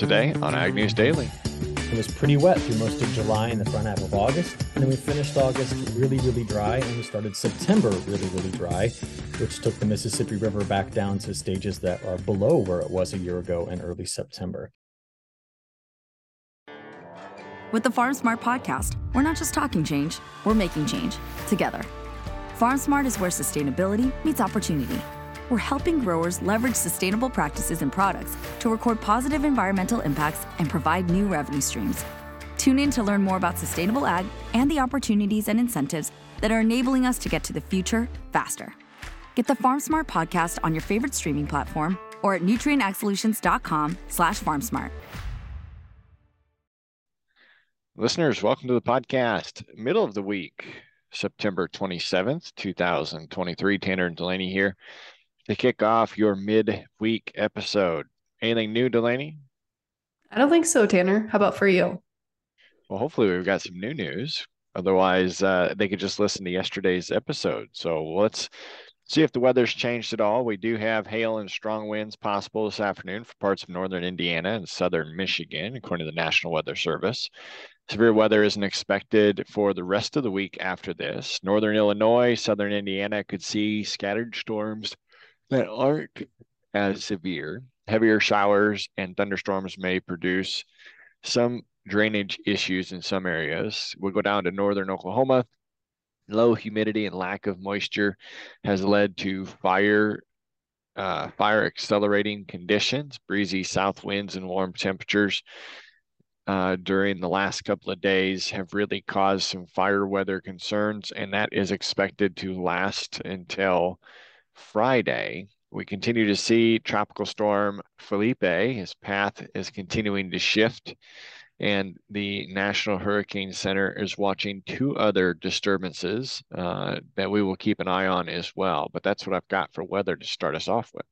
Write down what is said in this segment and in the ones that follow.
today on Ag News Daily. It was pretty wet through most of July and the front half of August, and then we finished August really, really dry, and we started September really, really dry, which took the Mississippi River back down to stages that are below where it was a year ago in early September. With the Farm Smart podcast, we're not just talking change, we're making change together. Farm Smart is where sustainability meets opportunity. We're helping growers leverage sustainable practices and products to record positive environmental impacts and provide new revenue streams. Tune in to learn more about sustainable ag and the opportunities and incentives that are enabling us to get to the future faster. Get the Farm Smart podcast on your favorite streaming platform or at nutrienagsolutions.com slash farmsmart. Listeners, welcome to the podcast. Middle of the week, September 27th, 2023. Tanner and Delaney here to kick off your midweek episode. Anything new, Delaney? I don't think so, Tanner. How about for you? Well, hopefully we've got some new news. Otherwise, uh, they could just listen to yesterday's episode. So let's see if the weather's changed at all. We do have hail and strong winds possible this afternoon for parts of northern Indiana and southern Michigan, according to the National Weather Service. Severe weather isn't expected for the rest of the week after this. Northern Illinois, southern Indiana could see scattered storms that aren't as severe. Heavier showers and thunderstorms may produce some drainage issues in some areas. We'll go down to northern Oklahoma. Low humidity and lack of moisture has led to fire uh, fire accelerating conditions, breezy south winds and warm temperatures uh, during the last couple of days have really caused some fire weather concerns, and that is expected to last until Friday, we continue to see Tropical Storm Philippe. His path is continuing to shift, and the National Hurricane Center is watching two other disturbances uh, that we will keep an eye on as well. But that's what I've got for weather to start us off with.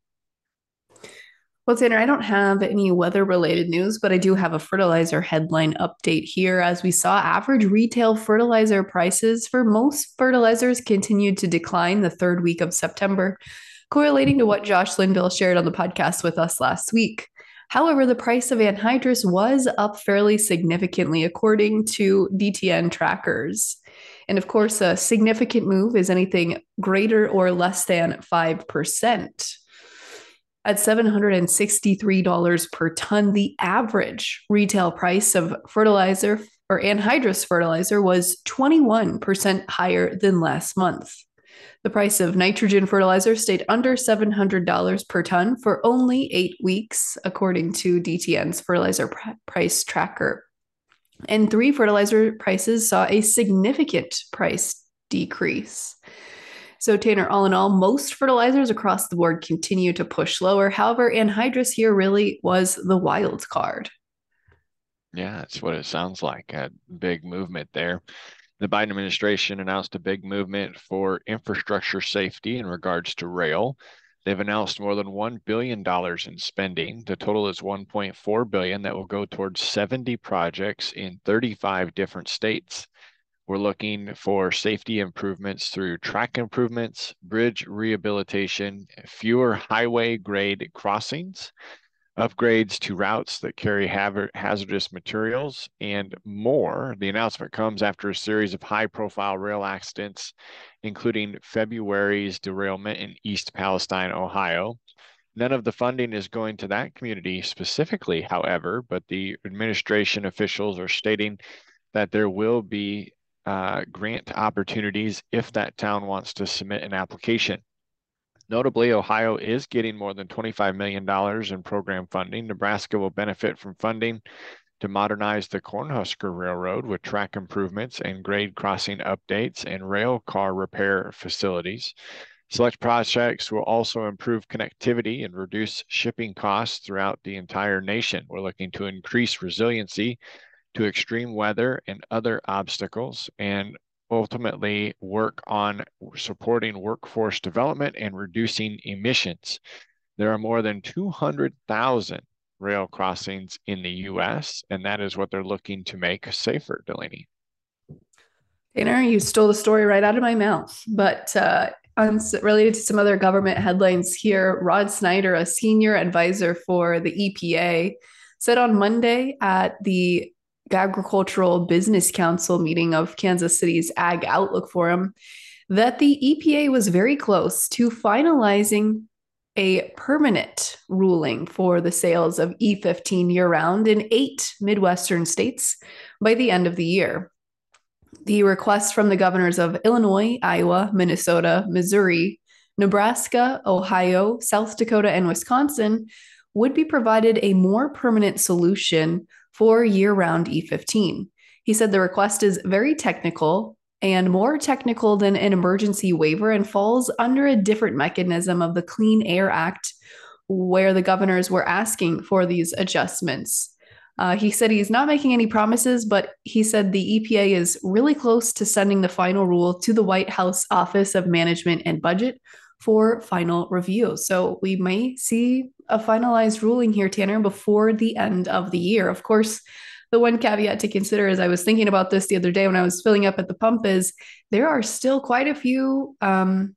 Well, Tanner, I don't have any weather related news, but I do have a fertilizer headline update here. As we saw, average retail fertilizer prices for most fertilizers continued to decline the third week of September, correlating to what Josh Linville shared on the podcast with us last week. However, the price of anhydrous was up fairly significantly, according to DTN trackers. And of course, a significant move is anything greater or less than 5%. At $763 per ton, the average retail price of fertilizer or anhydrous fertilizer was 21% higher than last month. The price of nitrogen fertilizer stayed under $700 per ton for only eight weeks, according to DTN's fertilizer pr- price tracker. And three fertilizer prices saw a significant price decrease. So, Tanner, all in all, most fertilizers across the board continue to push lower. However, anhydrous here really was the wild card. Yeah, that's what it sounds like. A big movement there. The Biden administration announced a big movement for infrastructure safety in regards to rail. They've announced more than $1 billion in spending. The total is 1.4 billion that will go towards 70 projects in 35 different states. We're looking for safety improvements through track improvements, bridge rehabilitation, fewer highway grade crossings, upgrades to routes that carry hazardous materials, and more. The announcement comes after a series of high profile rail accidents, including February's derailment in East Palestine, Ohio. None of the funding is going to that community specifically, however, but the administration officials are stating that there will be uh, grant opportunities if that town wants to submit an application. Notably, Ohio is getting more than $25 million in program funding. Nebraska will benefit from funding to modernize the Cornhusker Railroad with track improvements and grade crossing updates and rail car repair facilities. Select projects will also improve connectivity and reduce shipping costs throughout the entire nation. We're looking to increase resiliency to extreme weather and other obstacles, and ultimately work on supporting workforce development and reducing emissions. There are more than 200,000 rail crossings in the US, and that is what they're looking to make safer, Delaney. Tanner, you stole the story right out of my mouth. But uh, related to some other government headlines here, Rod Snyder, a senior advisor for the EPA, said on Monday at the Agricultural Business Council meeting of Kansas City's Ag Outlook Forum that the EPA was very close to finalizing a permanent ruling for the sales of E15 year round in eight Midwestern states by the end of the year. The request from the governors of Illinois, Iowa, Minnesota, Missouri, Nebraska, Ohio, South Dakota, and Wisconsin would be provided a more permanent solution for year round E15. He said the request is very technical and more technical than an emergency waiver and falls under a different mechanism of the Clean Air Act, where the governors were asking for these adjustments. Uh, he said he's not making any promises, but he said the EPA is really close to sending the final rule to the White House Office of Management and Budget for final review. So we may see a finalized ruling here, Tanner, before the end of the year. Of course, the one caveat to consider as I was thinking about this the other day when I was filling up at the pump is there are still quite a few um,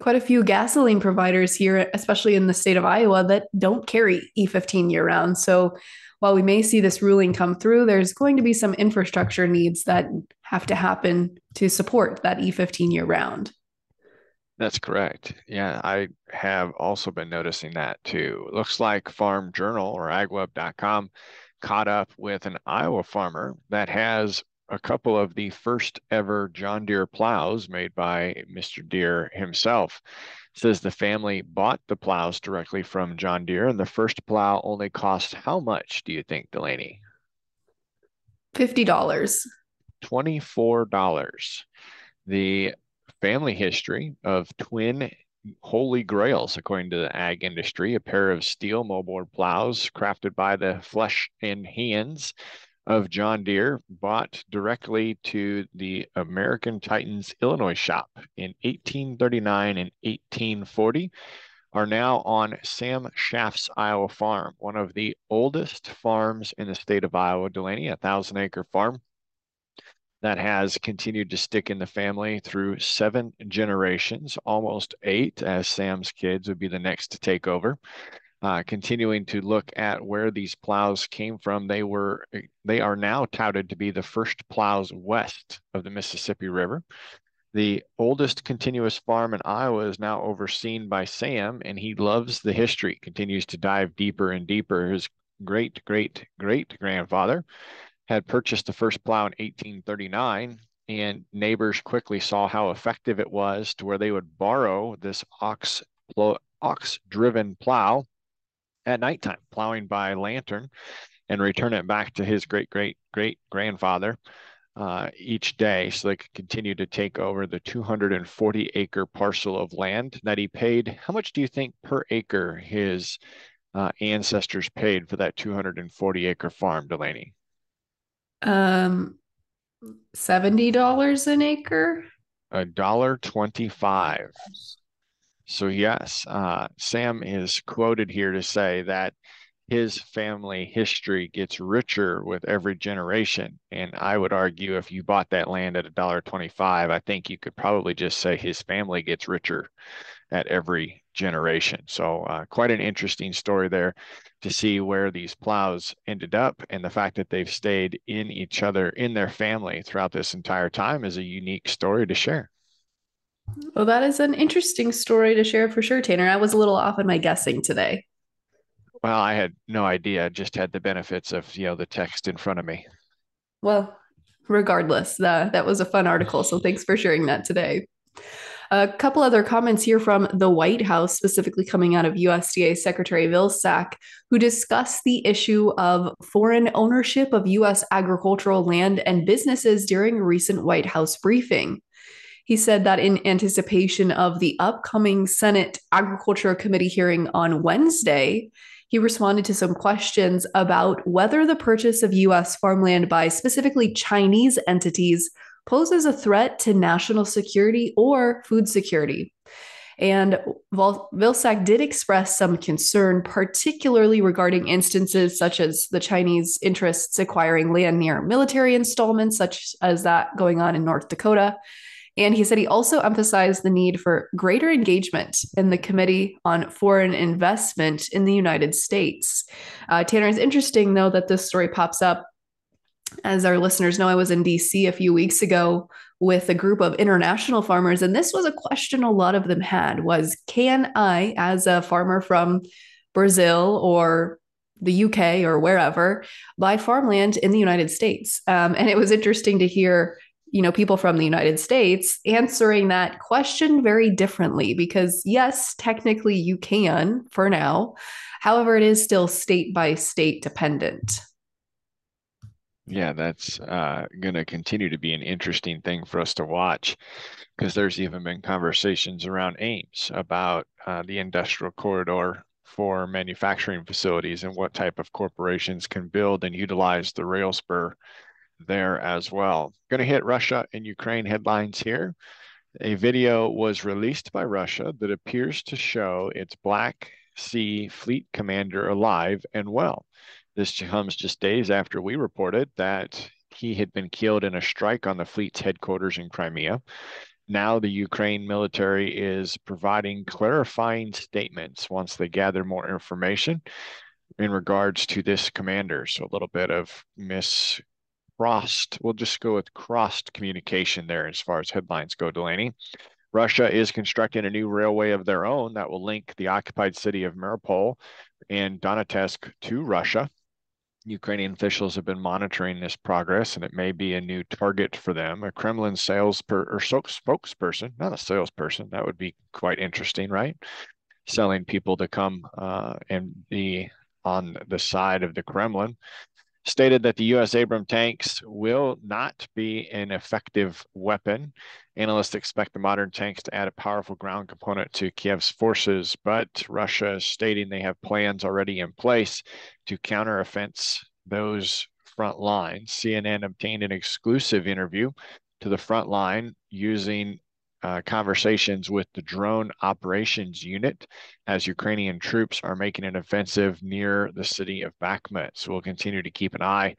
quite a few gasoline providers here, especially in the state of Iowa, that don't carry E15 year round. So while we may see this ruling come through, there's going to be some infrastructure needs that have to happen to support that E15 year round. That's correct. Yeah, I have also been noticing that too. Looks like Farm Journal or agweb.com caught up with an Iowa farmer that has a couple of the first ever John Deere plows made by Mr. Deere himself. It says the family bought the plows directly from John Deere, and the first plow only cost how much, do you think, Delaney? $50. $24. The family history of twin holy grails, according to the ag industry, a pair of steel moldboard plows crafted by the flesh and hands of John Deere, bought directly to the American Titans Illinois shop in 1839 and 1840, are now on Sam Schaff's Iowa farm, one of the oldest farms in the state of Iowa, Delaney, a thousand acre farm that has continued to stick in the family through seven generations, almost eight, as Sam's kids would be the next to take over. Uh, continuing to look at where these plows came from, they were they are now touted to be the first plows west of the Mississippi River. The oldest continuous farm in Iowa is now overseen by Sam, and he loves the history. Continues to dive deeper and deeper. His great great great grandfather had purchased the first plow in 1839 and neighbors quickly saw how effective it was to where they would borrow this ox ox driven plow at nighttime plowing by lantern and return it back to his great great great grandfather uh, each day so they could continue to take over the 240 acre parcel of land that he paid. How much do you think per acre his uh, ancestors paid for that 240 acre farm delaney um, seventy dollars an acre. A dollar twenty-five. So yes, uh, Sam is quoted here to say that his family history gets richer with every generation. And I would argue if you bought that land at a dollar twenty-five, I think you could probably just say his family gets richer at every generation. So uh, quite an interesting story there to see where these plows ended up and the fact that they've stayed in each other in their family throughout this entire time is a unique story to share. Well, that is an interesting story to share for sure, Tanner. I was a little off in my guessing today. Well, I had no idea, I just had the benefits of, you know, the text in front of me. Well, regardless, that that was a fun article. So thanks for sharing that today. A couple other comments here from the White House, specifically coming out of USDA Secretary Vilsack, who discussed the issue of foreign ownership of U.S. agricultural land and businesses during a recent White House briefing. He said that in anticipation of the upcoming Senate Agriculture Committee hearing on Wednesday, he responded to some questions about whether the purchase of U.S. farmland by specifically Chinese entities poses a threat to national security or food security. And Vilsack did express some concern, particularly regarding instances such as the Chinese interests acquiring land near military installments, such as that going on in North Dakota, And he said he also emphasized the need for greater engagement in the Committee on Foreign Investment in the United States. Uh, Tanner, it's interesting, though, that this story pops up. As our listeners know, I was in DC a few weeks ago with a group of international farmers, and this was a question a lot of them had was, can I, as a farmer from Brazil or the UK or wherever buy farmland in the United States. Um, and it was interesting to hear, you know, people from the United States answering that question very differently because yes, technically you can for now. However, it is still state by state dependent. Yeah, that's uh, going to continue to be an interesting thing for us to watch because there's even been conversations around Ames about uh, the industrial corridor for manufacturing facilities and what type of corporations can build and utilize the rail spur there as well. Going to hit Russia and Ukraine headlines here. A video was released by Russia that appears to show its Black Sea Fleet commander alive and well. This comes just days after we reported that he had been killed in a strike on the fleet's headquarters in Crimea now the Ukraine military is providing clarifying statements once they gather more information in regards to this commander. So a little bit of miscrossed, we'll just go with crossed communication there as far as headlines go, Delaney. Russia is constructing a new railway of their own that will link the occupied city of Mariupol and Donetsk to Russia. Ukrainian officials have been monitoring this progress, and it may be a new target for them. A Kremlin sales per, or spokesperson, not a salesperson, that would be quite interesting, right? Selling people to come uh, and be on the side of the Kremlin stated that the U.S. Abram tanks will not be an effective weapon. Analysts expect the modern tanks to add a powerful ground component to Kiev's forces, but Russia is stating they have plans already in place to counteroffense those front lines. CNN obtained an exclusive interview to the front line using uh, conversations with the drone operations unit as Ukrainian troops are making an offensive near the city of Bakhmut. So we'll continue to keep an eye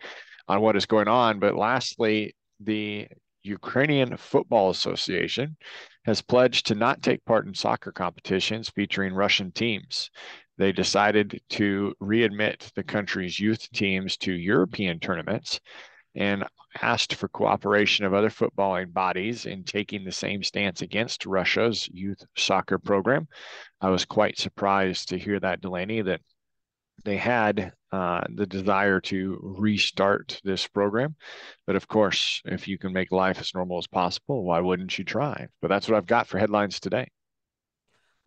on what is going on. But lastly, the Ukrainian Football Association has pledged to not take part in soccer competitions featuring Russian teams. They decided to readmit the country's youth teams to European tournaments and asked for cooperation of other footballing bodies in taking the same stance against Russia's youth soccer program. I was quite surprised to hear that, Delaney, that they had uh, the desire to restart this program. But of course, if you can make life as normal as possible, why wouldn't you try? But that's what I've got for headlines today.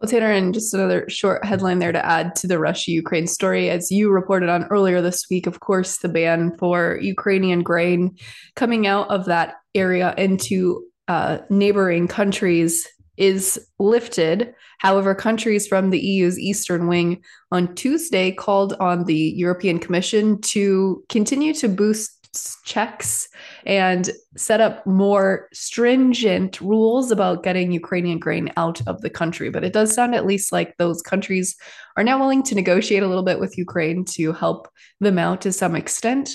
Well, Tanner, and just another short headline there to add to the Russia Ukraine story. As you reported on earlier this week, of course, the ban for Ukrainian grain coming out of that area into uh, neighboring countries is lifted. However, countries from the EU's eastern wing on Tuesday called on the European Commission to continue to boost checks and set up more stringent rules about getting Ukrainian grain out of the country. But it does sound at least like those countries are now willing to negotiate a little bit with Ukraine to help them out to some extent.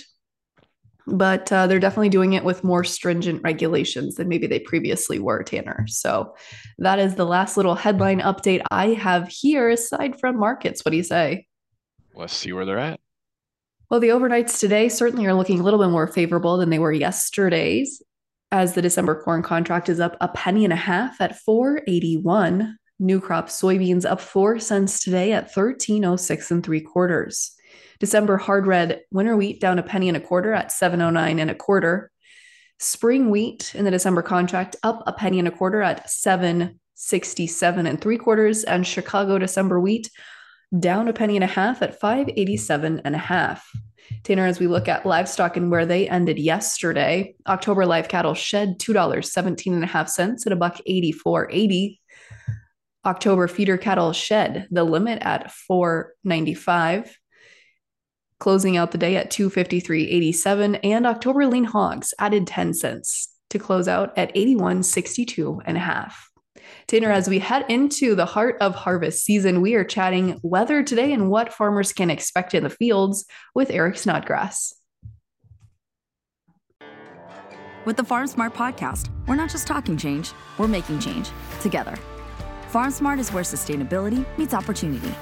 But uh, they're definitely doing it with more stringent regulations than maybe they previously were, Tanner. So that is the last little headline update I have here, aside from markets. What do you say? Let's see where they're at. Well, the overnights today certainly are looking a little bit more favorable than they were yesterday's, as the December corn contract is up a penny and a half at 481. New crop soybeans up four cents today at 1306 and three quarters. December hard red winter wheat down a penny and a quarter at 709 and a quarter. Spring wheat in the December contract up a penny and a quarter at 767 and three quarters. And Chicago December wheat down a penny and a half at 587 and a half. Tanner, as we look at livestock and where they ended yesterday, October live cattle shed $2.17 and a half cents at a buck 84.80. October feeder cattle shed the limit at 495 closing out the day at 253.87 and October lean hogs added 10 cents to close out at 81.62 and a half. Tanner, as we head into the heart of harvest season, we are chatting weather today and what farmers can expect in the fields with Eric Snodgrass. With the Farm Smart podcast, we're not just talking change, we're making change together. Farm Smart is where sustainability meets opportunity.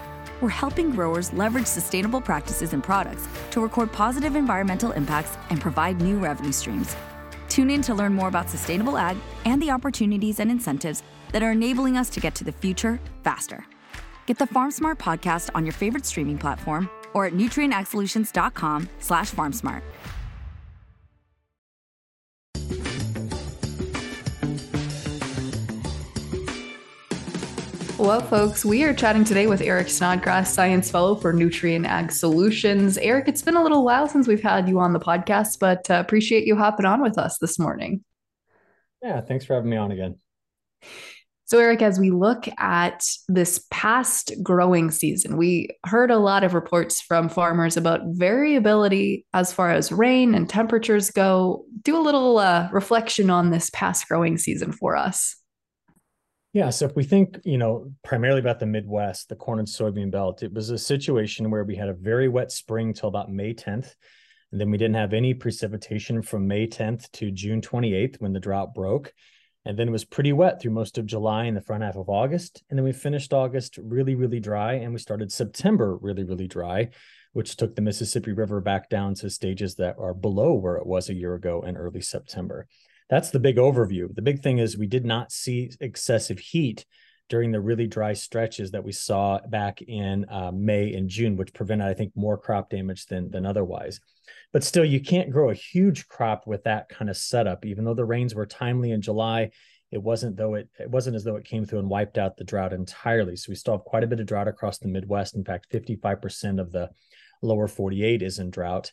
We're helping growers leverage sustainable practices and products to record positive environmental impacts and provide new revenue streams. Tune in to learn more about sustainable ag and the opportunities and incentives that are enabling us to get to the future faster. Get the Farm Smart podcast on your favorite streaming platform or at nutrienagsolutions.com slash farmsmart. Well, folks, we are chatting today with Eric Snodgrass, Science Fellow for Nutrien Ag Solutions. Eric, it's been a little while since we've had you on the podcast, but uh, appreciate you hopping on with us this morning. Yeah, thanks for having me on again. So, Eric, as we look at this past growing season, we heard a lot of reports from farmers about variability as far as rain and temperatures go. Do a little uh, reflection on this past growing season for us. Yeah. So if we think, you know, primarily about the Midwest, the corn and soybean belt, it was a situation where we had a very wet spring till about May 10th. And then we didn't have any precipitation from May 10th to June 28th when the drought broke. And then it was pretty wet through most of July and the front half of August. And then we finished August really, really dry. And we started September really, really dry, which took the Mississippi River back down to stages that are below where it was a year ago in early September that's the big overview. The big thing is we did not see excessive heat during the really dry stretches that we saw back in uh, May and June, which prevented, I think, more crop damage than than otherwise. But still, you can't grow a huge crop with that kind of setup. Even though the rains were timely in July, it wasn't though it it wasn't as though it came through and wiped out the drought entirely. So we still have quite a bit of drought across the Midwest. In fact, 55% of the lower 48 is in drought.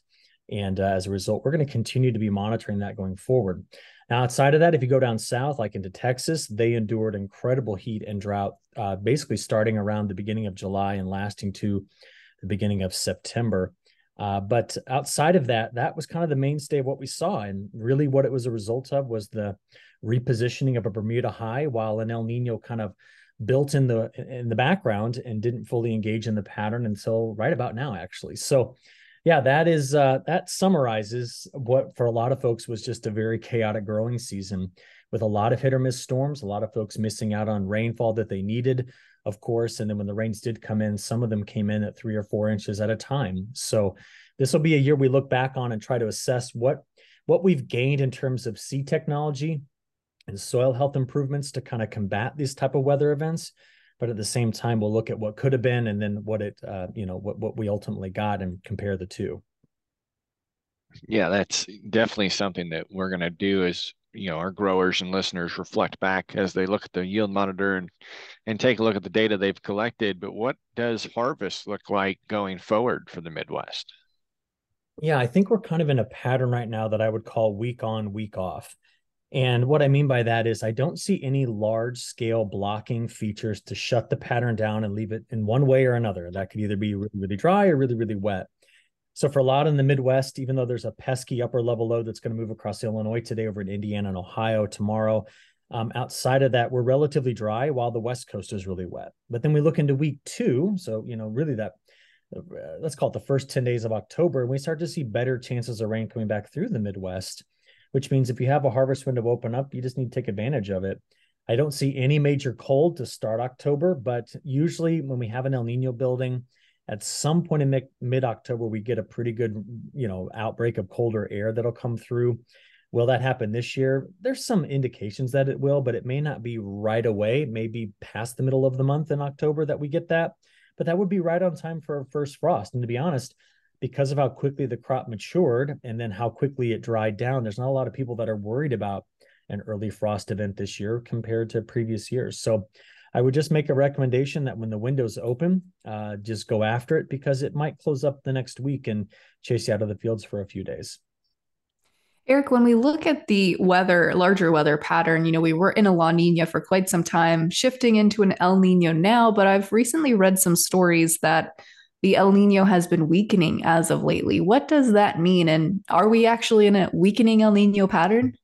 And uh, as a result, we're going to continue to be monitoring that going forward. Now, outside of that, if you go down south, like into Texas, they endured incredible heat and drought, uh, basically starting around the beginning of July and lasting to the beginning of September. Uh, but outside of that, that was kind of the mainstay of what we saw. And really, what it was a result of was the repositioning of a Bermuda high, while an El Nino kind of built in the in the background and didn't fully engage in the pattern until right about now, actually. So yeah, that is uh, that summarizes what for a lot of folks was just a very chaotic growing season with a lot of hit or miss storms, a lot of folks missing out on rainfall that they needed, of course. And then when the rains did come in, some of them came in at three or four inches at a time. So this will be a year we look back on and try to assess what what we've gained in terms of seed technology and soil health improvements to kind of combat these type of weather events but at the same time we'll look at what could have been and then what it uh, you know what what we ultimately got and compare the two. Yeah that's definitely something that we're going to do is you know our growers and listeners reflect back as they look at the yield monitor and and take a look at the data they've collected but what does harvest look like going forward for the midwest? Yeah i think we're kind of in a pattern right now that i would call week on week off and what I mean by that is I don't see any large scale blocking features to shut the pattern down and leave it in one way or another. That could either be really, really dry or really, really wet. So for a lot in the Midwest, even though there's a pesky upper level low that's going to move across Illinois today over in Indiana and Ohio tomorrow, um, outside of that, we're relatively dry while the West Coast is really wet. But then we look into week two. So, you know, really that, uh, let's call it the first 10 days of October, and we start to see better chances of rain coming back through the Midwest which means if you have a harvest window open up, you just need to take advantage of it. I don't see any major cold to start October, but usually when we have an El Nino building, at some point in mid October, we get a pretty good, you know, outbreak of colder air that'll come through. Will that happen this year? There's some indications that it will, but it may not be right away. Maybe past the middle of the month in October that we get that, but that would be right on time for our first frost. And to be honest, because of how quickly the crop matured and then how quickly it dried down, there's not a lot of people that are worried about an early frost event this year compared to previous years. So I would just make a recommendation that when the window's open, uh, just go after it because it might close up the next week and chase you out of the fields for a few days. Eric, when we look at the weather, larger weather pattern, you know, we were in a La Nina for quite some time, shifting into an El Nino now, but I've recently read some stories that the El Nino has been weakening as of lately. What does that mean? And are we actually in a weakening El Nino pattern?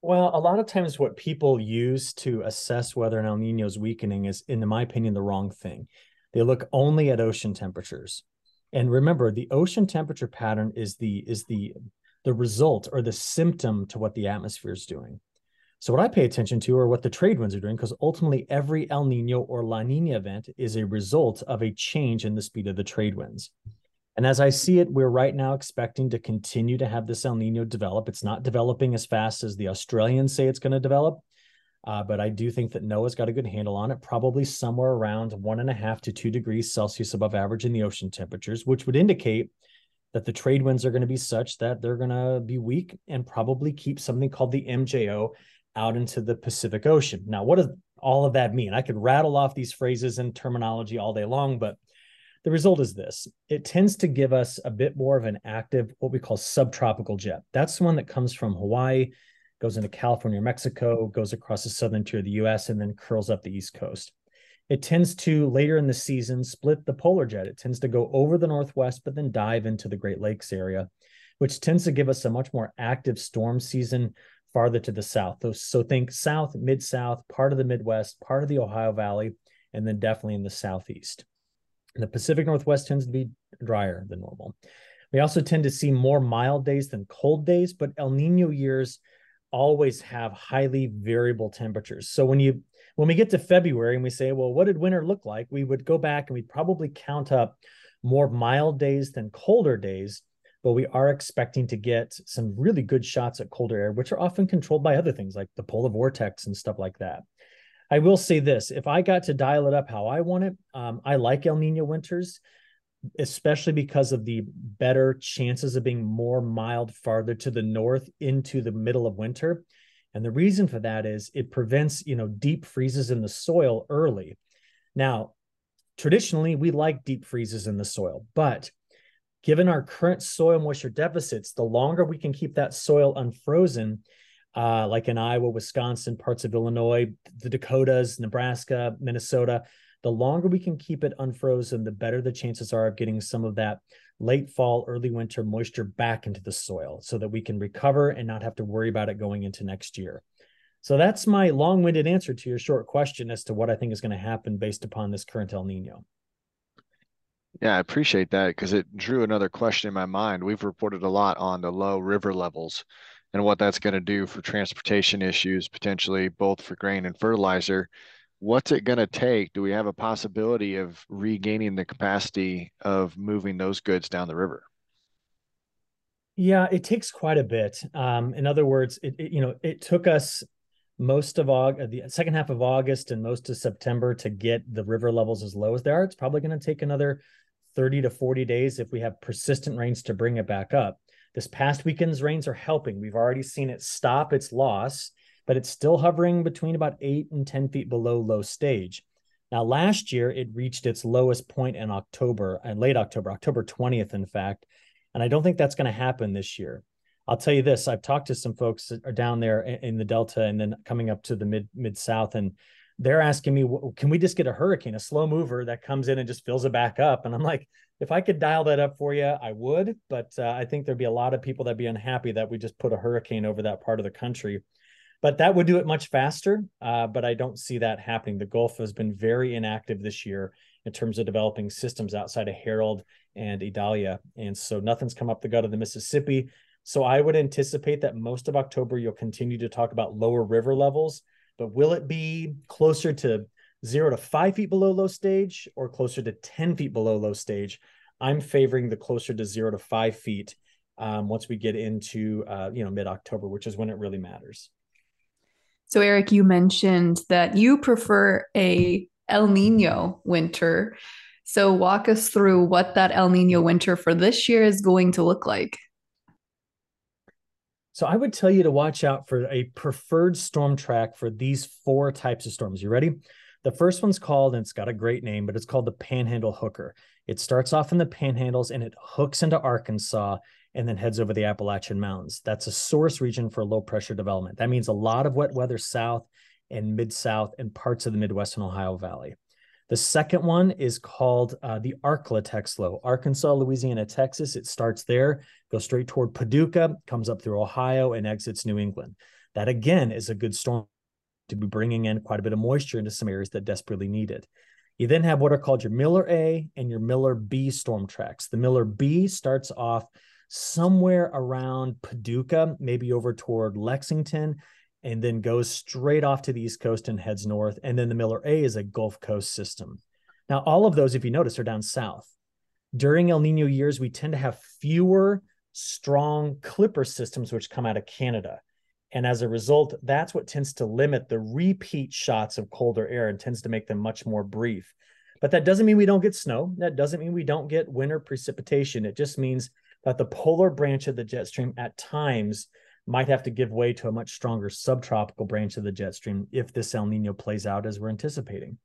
Well, a lot of times what people use to assess whether an El Nino is weakening is, in my opinion, the wrong thing. They look only at ocean temperatures. And remember, the ocean temperature pattern is the is the the result or the symptom to what the atmosphere is doing. So what I pay attention to are what the trade winds are doing, because ultimately every El Nino or La Nina event is a result of a change in the speed of the trade winds. And as I see it, we're right now expecting to continue to have this El Nino develop. It's not developing as fast as the Australians say it's going to develop, uh, but I do think that NOAA's got a good handle on it, probably somewhere around one and a half to two degrees Celsius above average in the ocean temperatures, which would indicate that the trade winds are going to be such that they're going to be weak and probably keep something called the MJO out into the Pacific Ocean. Now, what does all of that mean? I could rattle off these phrases and terminology all day long, but the result is this it tends to give us a bit more of an active, what we call subtropical jet. That's the one that comes from Hawaii, goes into California, Mexico, goes across the southern tier of the US, and then curls up the East Coast. It tends to later in the season split the polar jet. It tends to go over the Northwest, but then dive into the Great Lakes area, which tends to give us a much more active storm season farther to the south. So think south, mid south, part of the Midwest, part of the Ohio Valley, and then definitely in the southeast. And the Pacific Northwest tends to be drier than normal. We also tend to see more mild days than cold days, but El Nino years always have highly variable temperatures. So when you when we get to February and we say, well, what did winter look like? We would go back and we'd probably count up more mild days than colder days but we are expecting to get some really good shots at colder air, which are often controlled by other things like the polar vortex and stuff like that. I will say this if I got to dial it up how I want it, um, I like El Nino winters, especially because of the better chances of being more mild farther to the north into the middle of winter. And the reason for that is it prevents, you know, deep freezes in the soil early. Now, traditionally, we like deep freezes in the soil, but given our current soil moisture deficits, the longer we can keep that soil unfrozen, uh, like in Iowa, Wisconsin, parts of Illinois, the Dakotas, Nebraska, Minnesota, the longer we can keep it unfrozen, the better the chances are of getting some of that late fall, early winter moisture back into the soil so that we can recover and not have to worry about it going into next year. So that's my long winded answer to your short question as to what I think is going to happen based upon this current El Nino. Yeah, I appreciate that because it drew another question in my mind. We've reported a lot on the low river levels and what that's going to do for transportation issues, potentially both for grain and fertilizer. What's it going to take? Do we have a possibility of regaining the capacity of moving those goods down the river? Yeah, it takes quite a bit. Um, in other words, it, it, you know it took us most of August, the second half of August and most of September to get the river levels as low as they are. It's probably going to take another 30 to 40 days if we have persistent rains to bring it back up. This past weekend's rains are helping. We've already seen it stop its loss, but it's still hovering between about eight and 10 feet below low stage. Now, last year, it reached its lowest point in October and late October, October 20th, in fact. And I don't think that's going to happen this year. I'll tell you this I've talked to some folks that are down there in the Delta and then coming up to the mid mid South, and they're asking me, can we just get a hurricane, a slow mover that comes in and just fills it back up? And I'm like, if I could dial that up for you, I would. But uh, I think there'd be a lot of people that'd be unhappy that we just put a hurricane over that part of the country. But that would do it much faster. Uh, but I don't see that happening. The Gulf has been very inactive this year in terms of developing systems outside of Harold and Idalia. And so nothing's come up the gut of the Mississippi. So I would anticipate that most of October, you'll continue to talk about lower river levels but will it be closer to zero to five feet below low stage or closer to 10 feet below low stage? I'm favoring the closer to zero to five feet um, once we get into uh, you know mid October, which is when it really matters. So Eric, you mentioned that you prefer a El Nino winter. So walk us through what that El Nino winter for this year is going to look like. So I would tell you to watch out for a preferred storm track for these four types of storms. You ready? The first one's called, and it's got a great name, but it's called the Panhandle Hooker. It starts off in the Panhandles and it hooks into Arkansas and then heads over the Appalachian Mountains. That's a source region for low pressure development. That means a lot of wet weather south and mid south and parts of the Midwestern Ohio Valley. The second one is called uh, the Arklatex Low, Arkansas, Louisiana, Texas. It starts there, goes straight toward Paducah, comes up through Ohio, and exits New England. That again is a good storm to be bringing in quite a bit of moisture into some areas that desperately need it. You then have what are called your Miller A and your Miller B storm tracks. The Miller B starts off somewhere around Paducah, maybe over toward Lexington, and then goes straight off to the East Coast and heads north. And then the Miller A is a Gulf Coast system. Now, all of those, if you notice, are down south. During El Nino years, we tend to have fewer strong clipper systems which come out of Canada. And as a result, that's what tends to limit the repeat shots of colder air and tends to make them much more brief. But that doesn't mean we don't get snow. That doesn't mean we don't get winter precipitation. It just means that the polar branch of the jet stream at times might have to give way to a much stronger subtropical branch of the jet stream if this El Nino plays out as we're anticipating.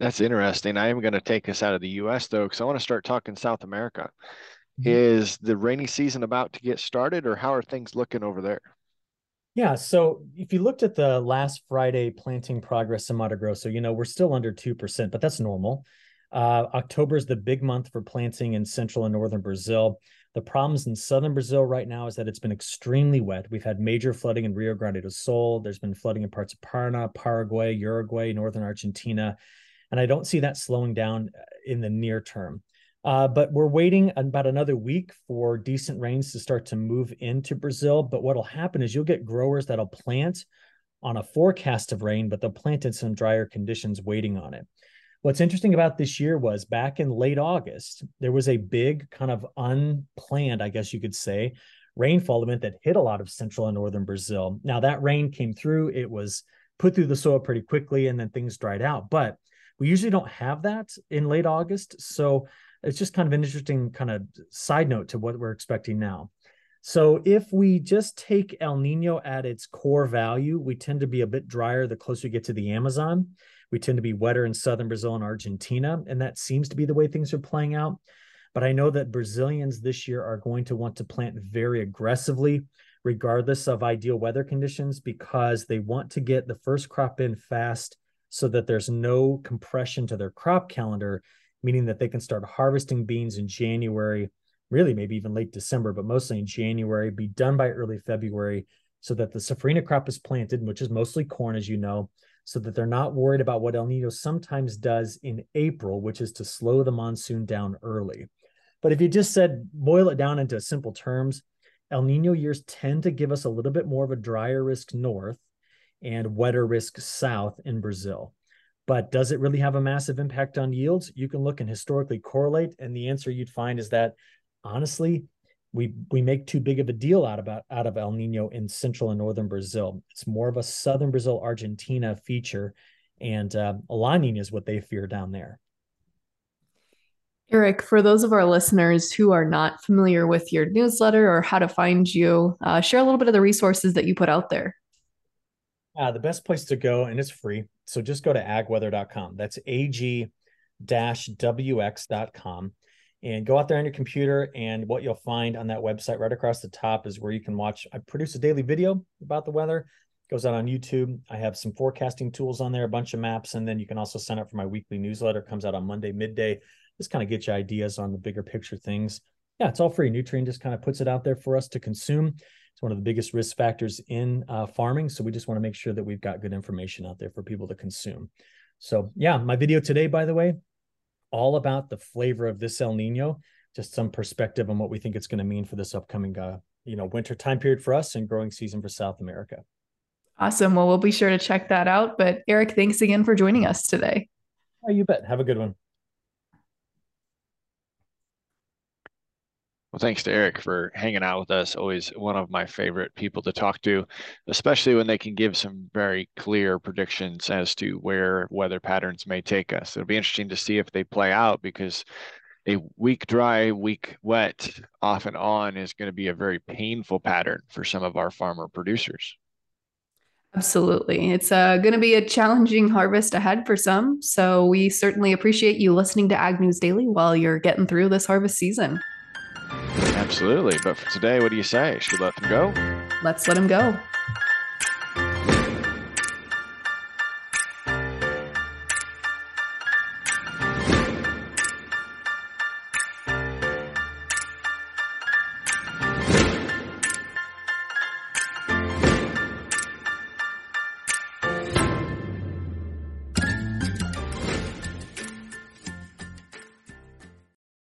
That's interesting. I am going to take us out of the US though, because I want to start talking South America. Mm-hmm. Is the rainy season about to get started, or how are things looking over there? Yeah. So if you looked at the last Friday planting progress in Mato Grosso, you know, we're still under 2%, but that's normal. Uh, October is the big month for planting in central and northern Brazil. The problems in southern Brazil right now is that it's been extremely wet. We've had major flooding in Rio Grande do Sul. There's been flooding in parts of Paraná, Paraguay, Uruguay, northern Argentina. And I don't see that slowing down uh, in the near term. Uh, but we're waiting about another week for decent rains to start to move into Brazil. But what'll happen is you'll get growers that'll plant on a forecast of rain, but they'll plant in some drier conditions waiting on it. What's interesting about this year was back in late August, there was a big kind of unplanned, I guess you could say, rainfall event that hit a lot of central and northern Brazil. Now, that rain came through, it was put through the soil pretty quickly, and then things dried out. But we usually don't have that in late August. So it's just kind of an interesting kind of side note to what we're expecting now. So if we just take El Nino at its core value, we tend to be a bit drier the closer we get to the Amazon. We tend to be wetter in southern Brazil and Argentina, and that seems to be the way things are playing out. But I know that Brazilians this year are going to want to plant very aggressively, regardless of ideal weather conditions, because they want to get the first crop in fast so that there's no compression to their crop calendar, meaning that they can start harvesting beans in January, really maybe even late December, but mostly in January, be done by early February, so that the safrinha crop is planted, which is mostly corn, as you know, so that they're not worried about what El Nino sometimes does in April, which is to slow the monsoon down early. But if you just said boil it down into simple terms, El Nino years tend to give us a little bit more of a drier risk north and wetter risk south in Brazil. But does it really have a massive impact on yields? You can look and historically correlate, and the answer you'd find is that honestly, we we make too big of a deal out about out of El Nino in central and northern Brazil. It's more of a southern Brazil Argentina feature, and uh, La Nina is what they fear down there. Eric, for those of our listeners who are not familiar with your newsletter or how to find you, uh, share a little bit of the resources that you put out there. Uh, the best place to go, and it's free. So just go to agweather.com. That's ag wx.com and go out there on your computer and what you'll find on that website right across the top is where you can watch i produce a daily video about the weather. It goes out on youtube. I have some forecasting tools on there a bunch of maps and then you can also sign up for my weekly newsletter. It comes out on monday midday. Just kind of get you ideas on the bigger picture things. Yeah it's all free. Nutrien just kind of puts it out there for us to consume. It's one of the biggest risk factors in uh, farming so we just want to make sure that we've got good information out there for people to consume. So yeah my video today by the way all about the flavor of this El Nino, just some perspective on what we think it's going to mean for this upcoming, uh, you know, winter time period for us and growing season for South America. Awesome. Well, we'll be sure to check that out. But Eric, thanks again for joining us today. Oh, you bet. Have a good one. Well, thanks to Eric for hanging out with us. Always one of my favorite people to talk to, especially when they can give some very clear predictions as to where weather patterns may take us. It'll be interesting to see if they play out because a week dry, week wet off and on is going to be a very painful pattern for some of our farmer producers. Absolutely. It's uh, going to be a challenging harvest ahead for some. So we certainly appreciate you listening to Ag News Daily while you're getting through this harvest season. Absolutely. But for today, what do you say? Should we let them go? Let's let them go.